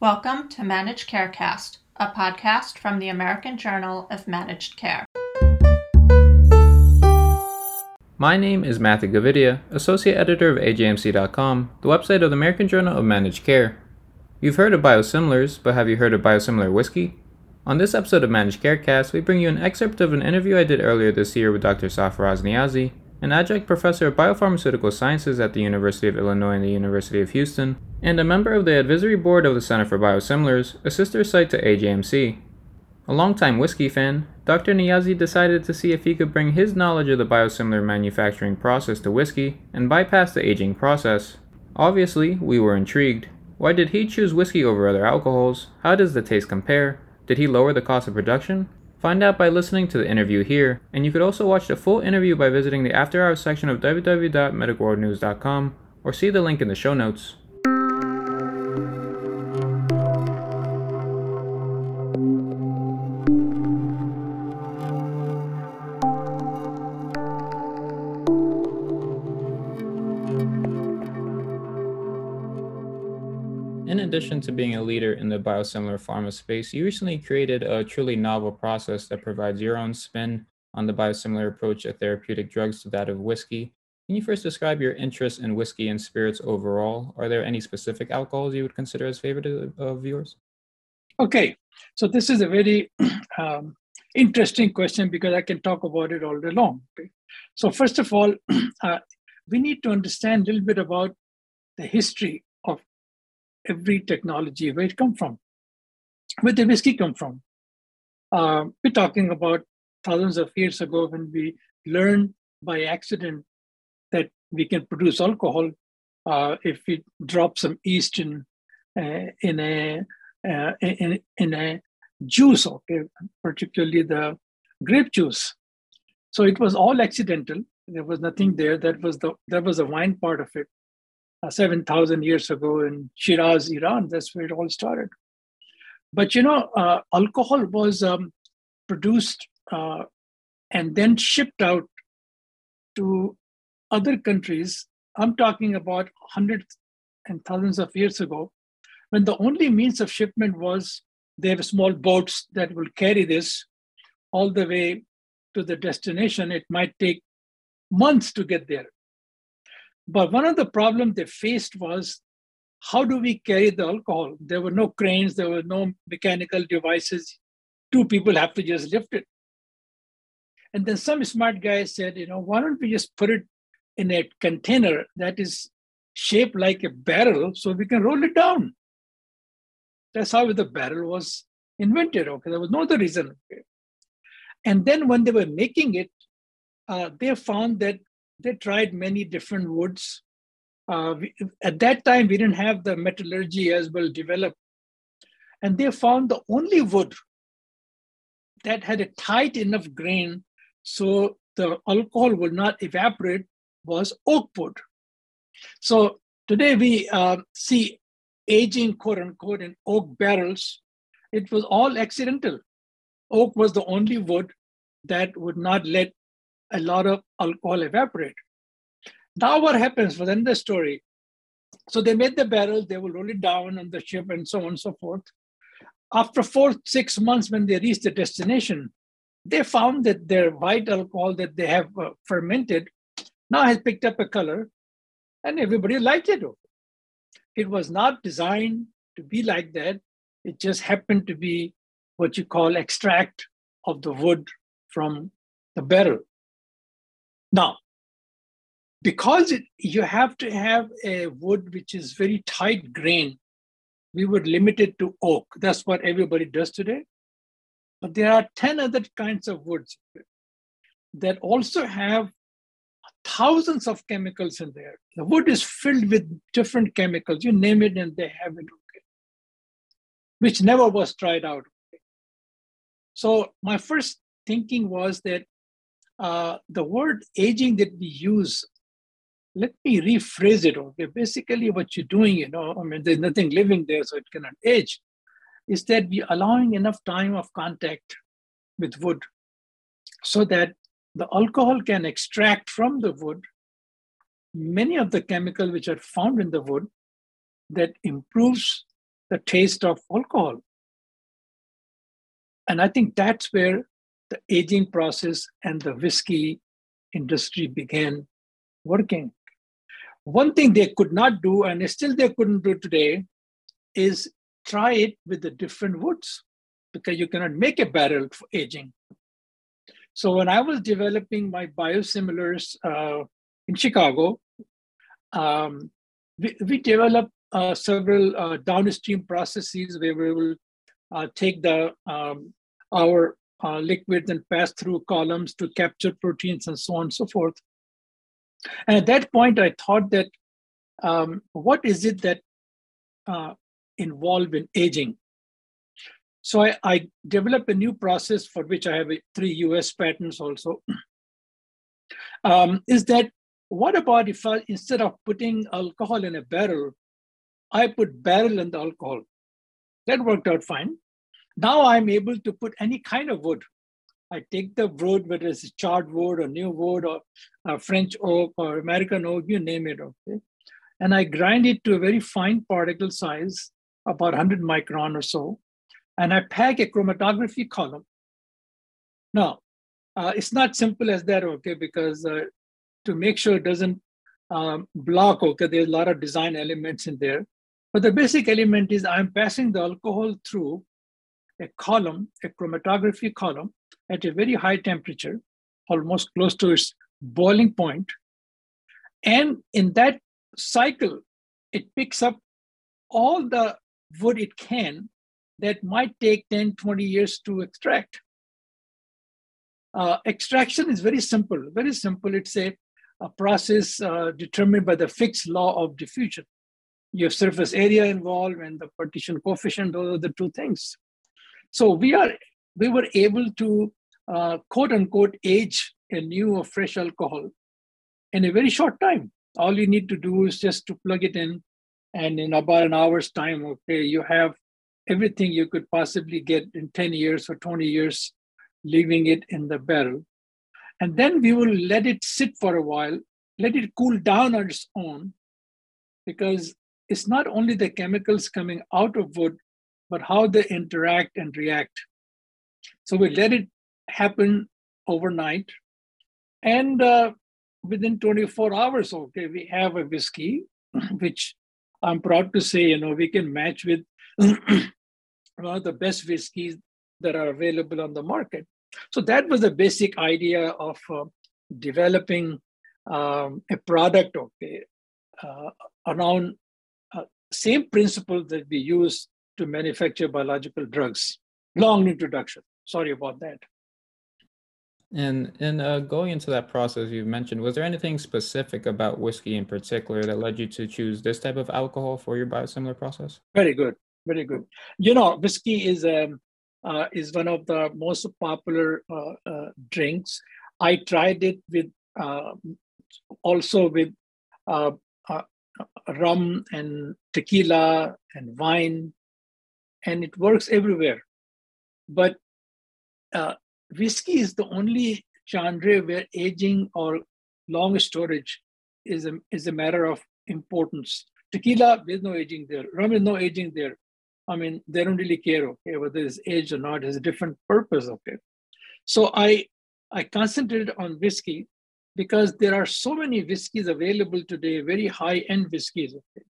Welcome to Managed Carecast, a podcast from the American Journal of Managed Care. My name is Matthew Gavidia, Associate Editor of AJMC.com, the website of the American Journal of Managed Care. You've heard of biosimilars, but have you heard of biosimilar whiskey? On this episode of Managed Carecast, we bring you an excerpt of an interview I did earlier this year with Dr. Safraz Niazi, an adjunct professor of biopharmaceutical sciences at the University of Illinois and the University of Houston, and a member of the advisory board of the Center for Biosimilars, a sister site to AJMC. A longtime whiskey fan, Dr. Niazi decided to see if he could bring his knowledge of the biosimilar manufacturing process to whiskey and bypass the aging process. Obviously, we were intrigued. Why did he choose whiskey over other alcohols? How does the taste compare? Did he lower the cost of production? Find out by listening to the interview here, and you could also watch the full interview by visiting the After Hours section of www.medicalworldnews.com or see the link in the show notes. In addition to being a leader in the biosimilar pharma space, you recently created a truly novel process that provides your own spin on the biosimilar approach of therapeutic drugs to that of whiskey. Can you first describe your interest in whiskey and spirits overall? Are there any specific alcohols you would consider as favorite of yours? Okay, so this is a very um, interesting question because I can talk about it all day long. So, first of all, uh, we need to understand a little bit about the history every technology, where it come from, where the whiskey come from. Uh, we're talking about thousands of years ago when we learned by accident that we can produce alcohol uh, if we drop some yeast in uh, in a uh, in, in a juice, okay, particularly the grape juice. So it was all accidental. There was nothing there. That was the that was the wine part of it 7,000 years ago in Shiraz, Iran. That's where it all started. But you know, uh, alcohol was um, produced uh, and then shipped out to other countries. I'm talking about hundreds and thousands of years ago, when the only means of shipment was they have small boats that will carry this all the way to the destination. It might take months to get there. But one of the problems they faced was how do we carry the alcohol? There were no cranes, there were no mechanical devices. Two people have to just lift it. And then some smart guy said, you know, why don't we just put it in a container that is shaped like a barrel so we can roll it down? That's how the barrel was invented. Okay, there was no other reason. And then when they were making it, uh, they found that they tried many different woods. Uh, we, at that time, we didn't have the metallurgy as well developed. And they found the only wood that had a tight enough grain so the alcohol would not evaporate was oak wood. So today we uh, see aging, quote unquote, in oak barrels. It was all accidental. Oak was the only wood that would not let a lot of alcohol evaporate. Now what happens then the story? So they made the barrel, they will roll it down on the ship and so on and so forth. After four, six months, when they reached the destination, they found that their white alcohol that they have uh, fermented now has picked up a color and everybody liked it. It was not designed to be like that. It just happened to be what you call extract of the wood from the barrel. Now, because it, you have to have a wood which is very tight grain, we would limit it to oak. That's what everybody does today. But there are 10 other kinds of woods that also have thousands of chemicals in there. The wood is filled with different chemicals. You name it and they have it, okay, which never was tried out. So my first thinking was that uh, the word aging that we use, let me rephrase it. Okay, basically, what you're doing, you know, I mean, there's nothing living there, so it cannot age, is that we allowing enough time of contact with wood so that the alcohol can extract from the wood many of the chemicals which are found in the wood that improves the taste of alcohol. And I think that's where the aging process and the whiskey industry began working. One thing they could not do, and still they couldn't do today, is try it with the different woods because you cannot make a barrel for aging. So when I was developing my biosimilars uh, in Chicago, um, we, we developed uh, several uh, downstream processes where we will uh, take the um, our uh, liquids and pass through columns to capture proteins and so on and so forth. And at that point, I thought that um, what is it that uh, involved in aging? So I, I, developed a new process for which I have three US patents also. Um, is that what about if I, instead of putting alcohol in a barrel, I put barrel in the alcohol? That worked out fine. Now I'm able to put any kind of wood. I take the wood, whether it's charred wood or new wood or uh, French oak or American oak, you name it, okay? And I grind it to a very fine particle size, about 100 micron or so, and I pack a chromatography column. Now, uh, it's not simple as that, okay, because uh, to make sure it doesn't um, block, okay, there's a lot of design elements in there. But the basic element is I'm passing the alcohol through a column, a chromatography column, at a very high temperature, almost close to its boiling point. And in that cycle, it picks up all the wood it can that might take 10, 20 years to extract. Uh, extraction is very simple, very simple. It's a, a process uh, determined by the Fick's law of diffusion. You have surface area involved and the partition coefficient, those are the two things. So we are we were able to uh, quote unquote age a new or fresh alcohol in a very short time. All you need to do is just to plug it in, and in about an hour's time, okay, you have everything you could possibly get in 10 years or 20 years, leaving it in the barrel. And then we will let it sit for a while, let it cool down on its own, because it's not only the chemicals coming out of wood, but how they interact and react. So we let it happen overnight. And uh, within 24 hours, okay, we have a whiskey, which I'm proud to say, you know, we can match with one of the best whiskeys that are available on the market. So that was the basic idea of uh, developing um, a product, okay, uh, around uh, same principle that we use to manufacture biological drugs. Long introduction. Sorry about that. And in uh, going into that process you mentioned, was there anything specific about whiskey in particular that led you to choose this type of alcohol for your biosimilar process? Very good, very good. You know, whiskey is um, uh, is one of the most popular uh, uh drinks. I tried it with uh, also with uh, rum and tequila and wine and it works everywhere. But uh, whiskey is the only genre where aging or long storage is a, is a matter of importance. Tequila, there's no aging there. Rum is no aging there. I mean, they don't really care, okay, whether it's aged or not, it has a different purpose, okay. So I I concentrated on whiskey because there are so many whiskeys available today, very high-end whiskeys. Okay?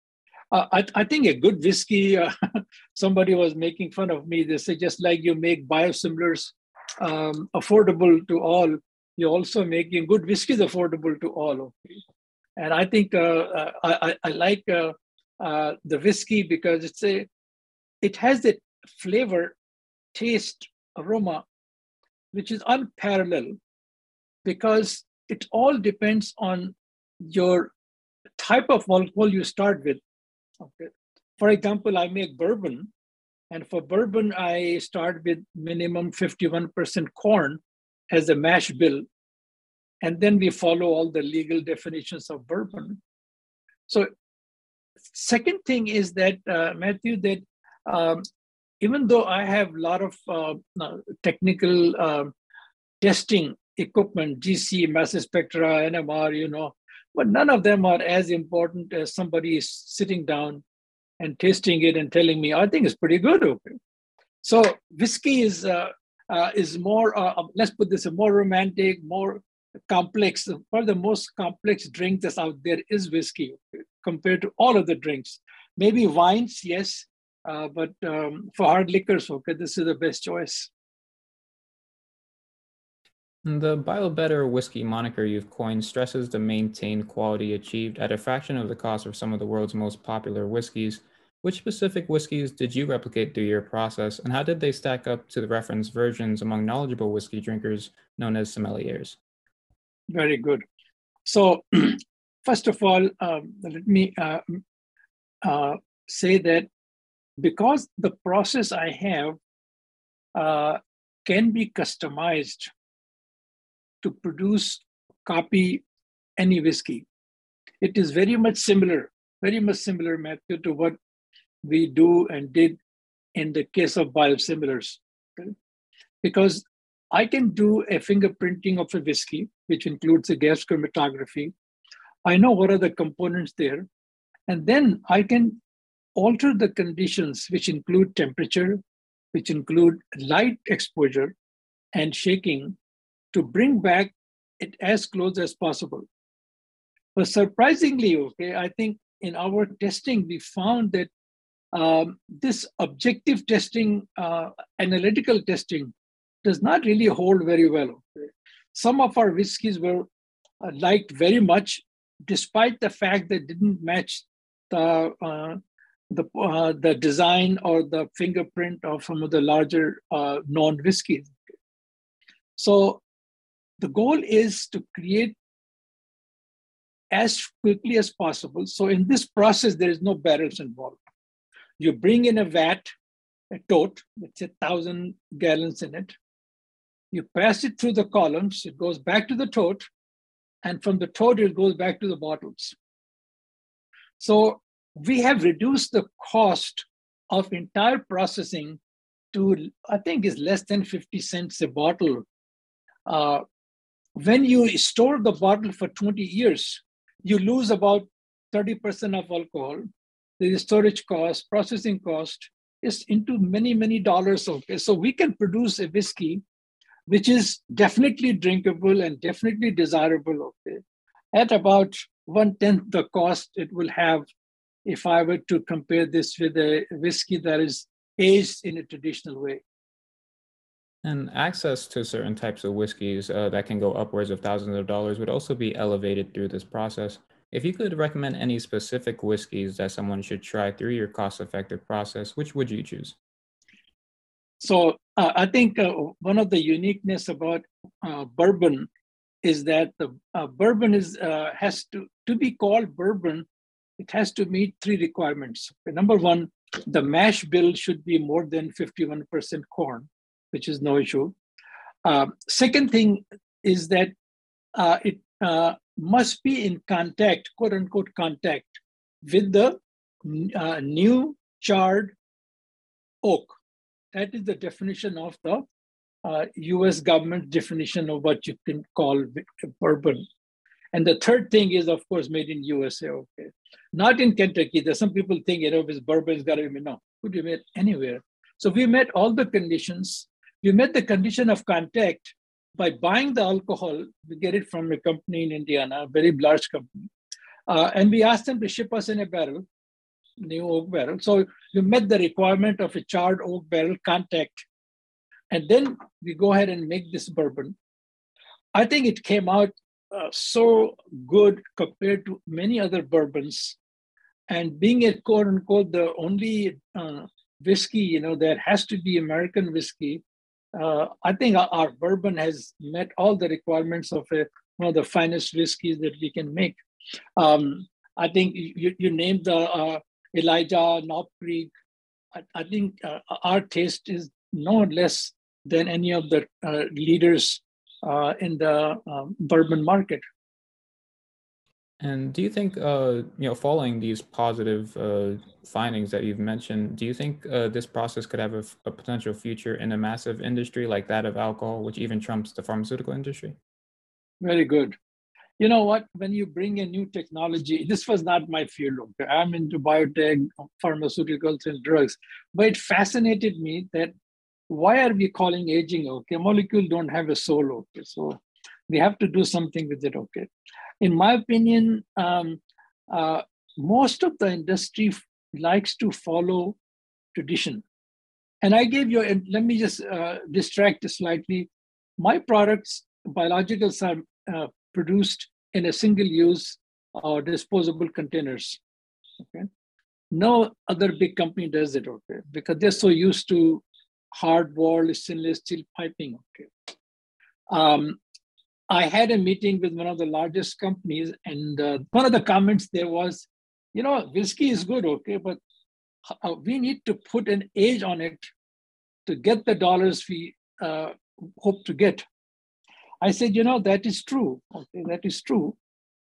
I, I, think a good whiskey, uh, somebody was making fun of me. They say, just like you make biosimilars um, affordable to all, you're also making good whiskeys affordable to all. Okay? And I think uh, uh I, I, like uh, uh, the whiskey because it's a, it has that flavor, taste, aroma, which is unparalleled because it all depends on your type of alcohol you start with. Okay. For example, I make bourbon, and for bourbon, I start with minimum 51% corn as a mash bill. And then we follow all the legal definitions of bourbon. So, second thing is that, uh, Matthew, that um, even though I have a lot of uh, technical uh, testing equipment, GC, mass spectra, NMR, you know, but none of them are as important as somebody is sitting down and tasting it and telling me, I think it's pretty good. Okay. So whiskey is uh, uh, is more, uh, um, let's put this, a more romantic, more complex. One of the most complex drink that's out there is whiskey compared to all of the drinks. Maybe wines, yes, uh, but um, for hard liquors, okay, this is the best choice. The BioBetter whiskey moniker you've coined stresses the maintained quality achieved at a fraction of the cost of some of the world's most popular whiskeys. Which specific whiskeys did you replicate through your process, and how did they stack up to the reference versions among knowledgeable whiskey drinkers known as sommeliers? Very good. So, first of all, um, let me uh, uh, say that because the process I have uh, can be customized to produce, copy any whiskey. It is very much similar, very much similar method to what we do and did in the case of biosimilars. Okay? Because I can do a fingerprinting of a whiskey, which includes a gas chromatography. I know what are the components there. And then I can alter the conditions, which include temperature, which include light exposure and shaking, to bring back it as close as possible. But surprisingly, okay, I think in our testing, we found that um, this objective testing, uh, analytical testing, does not really hold very well. Okay? Some of our whiskies were uh, liked very much, despite the fact that didn't match the uh, the uh, the design or the fingerprint of some of the larger uh, whiskeys. So the goal is to create as quickly as possible. So in this process, there is no barrels involved. You bring in a vat, a tote, let's say thousand gallons in it. You pass it through the columns, it goes back to the tote, and from the tote, it goes back to the bottles. So we have reduced the cost of entire processing to, I think, is less than 50 cents a bottle. Uh, when you store the bottle for 20 years, you lose about 30% of alcohol. The storage cost, processing cost is into many, many dollars. Okay, so we can produce a whiskey which is definitely drinkable and definitely desirable. Okay, at about one tenth the cost it will have if I were to compare this with a whiskey that is aged in a traditional way. And access to certain types of whiskeys uh, that can go upwards of thousands of dollars would also be elevated through this process. If you could recommend any specific whiskeys that someone should try through your cost effective process, which would you choose? So uh, I think uh, one of the uniqueness about uh, bourbon is that the uh, bourbon is uh, has to to be called bourbon. It has to meet three requirements. Number one, the mash bill should be more than 51% corn which is no issue. Uh, second thing is that uh, it uh, must be in contact, quote unquote, contact with the uh, new charred oak. That is the definition of the US uh, government definition of what you can call bourbon. And the third thing is, of course, made in USA. Okay, not in Kentucky. There's some people think you know, if it's bourbon, it's got to be no. Could be made anywhere. So we met all the conditions we met the condition of contact by buying the alcohol. We get it from a company in Indiana, a very large company. Uh, and we asked them to ship us in a barrel, new oak barrel. So we met the requirement of a charred oak barrel contact. And then we go ahead and make this bourbon. I think it came out uh, so good compared to many other bourbons. And being a quote unquote the only uh, whiskey, you know, that has to be American whiskey, uh, I think our, our, bourbon has met all the requirements of a, one of the finest whiskeys that we can make. Um, I think you, you named the uh, Elijah Knob Creek. I, I think uh, our taste is no less than any of the uh, leaders uh, in the um, bourbon market. And do you think, uh, you know, following these positive uh, findings that you've mentioned, do you think uh, this process could have a, potential future in a massive industry like that of alcohol, which even trumps the pharmaceutical industry? Very good. you know what? When you bring a new technology, this was not my field. Okay? I'm into biotech, pharmaceuticals, and drugs, but it fascinated me that why are we calling aging okay? Molecule don't have a soul. Okay, so we have to do something with it. Okay, in my opinion, um, uh, most of the industry likes to follow tradition. And I gave you, and let me just uh, distract slightly. My products, biologicals, are uh, produced in a single use or disposable containers. Okay. No other big company does it, okay, because they're so used to hard walled stainless steel piping. Okay. Um, I had a meeting with one of the largest companies, and uh, one of the comments there was, you know, whiskey is good, okay, but uh, we need to put an age on it to get the dollars we uh, hope to get. I said, you know, that is true. Okay, that is true.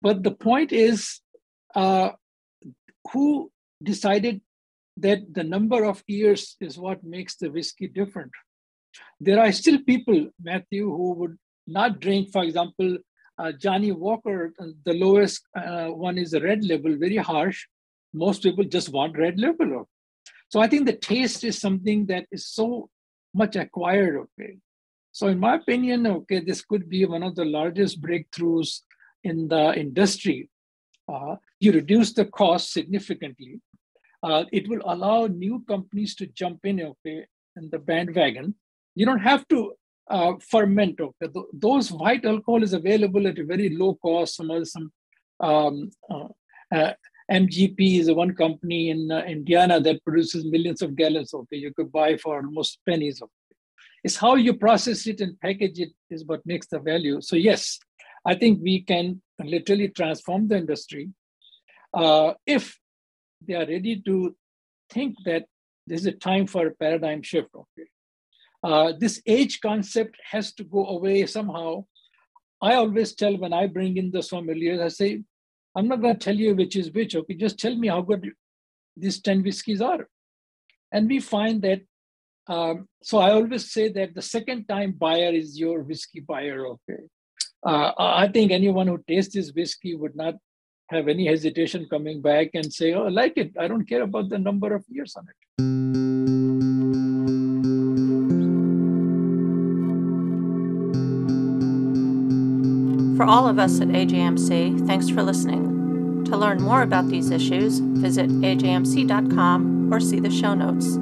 But the point is, uh, who decided that the number of years is what makes the whiskey different? There are still people, Matthew, who would not drink, for example, uh, Johnnie Walker, the lowest uh, one is a red label, very harsh. Most people just want red label. So I think the taste is something that is so much acquired. Okay, so in my opinion, okay, this could be one of the largest breakthroughs in the industry. Uh, you reduce the cost significantly. Uh, it will allow new companies to jump in, okay, in the bandwagon. You don't have to uh, ferment. Okay, Th- those white alcohol is available at a very low cost. Some other, some um, uh, uh MGP is one company in uh, Indiana that produces millions of gallons. Okay, you could buy for almost pennies. Okay. It's how you process it and package it is what makes the value. So yes, I think we can literally transform the industry uh, if they are ready to think that this is a time for a paradigm shift. Okay, uh, this age concept has to go away somehow. I always tell when I bring in the sommeliers, I say, I'm not going to tell you which is which. Okay, just tell me how good these 10 whiskies are. And we find that, um, so I always say that the second time buyer is your whiskey buyer. Okay. Uh, I think anyone who tastes this whiskey would not have any hesitation coming back and say, oh, I like it. I don't care about the number of years on it. For all of us at AJMC, thanks for listening. To learn more about these issues, visit ajmc.com or see the show notes.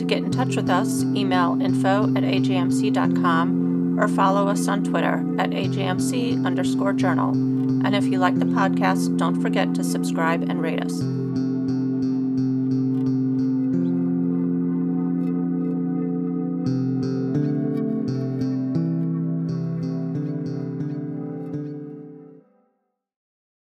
To get in touch with us, email info at ajmc.com or follow us on Twitter at ajmc underscore journal. And if you like the podcast, don't forget to subscribe and rate us.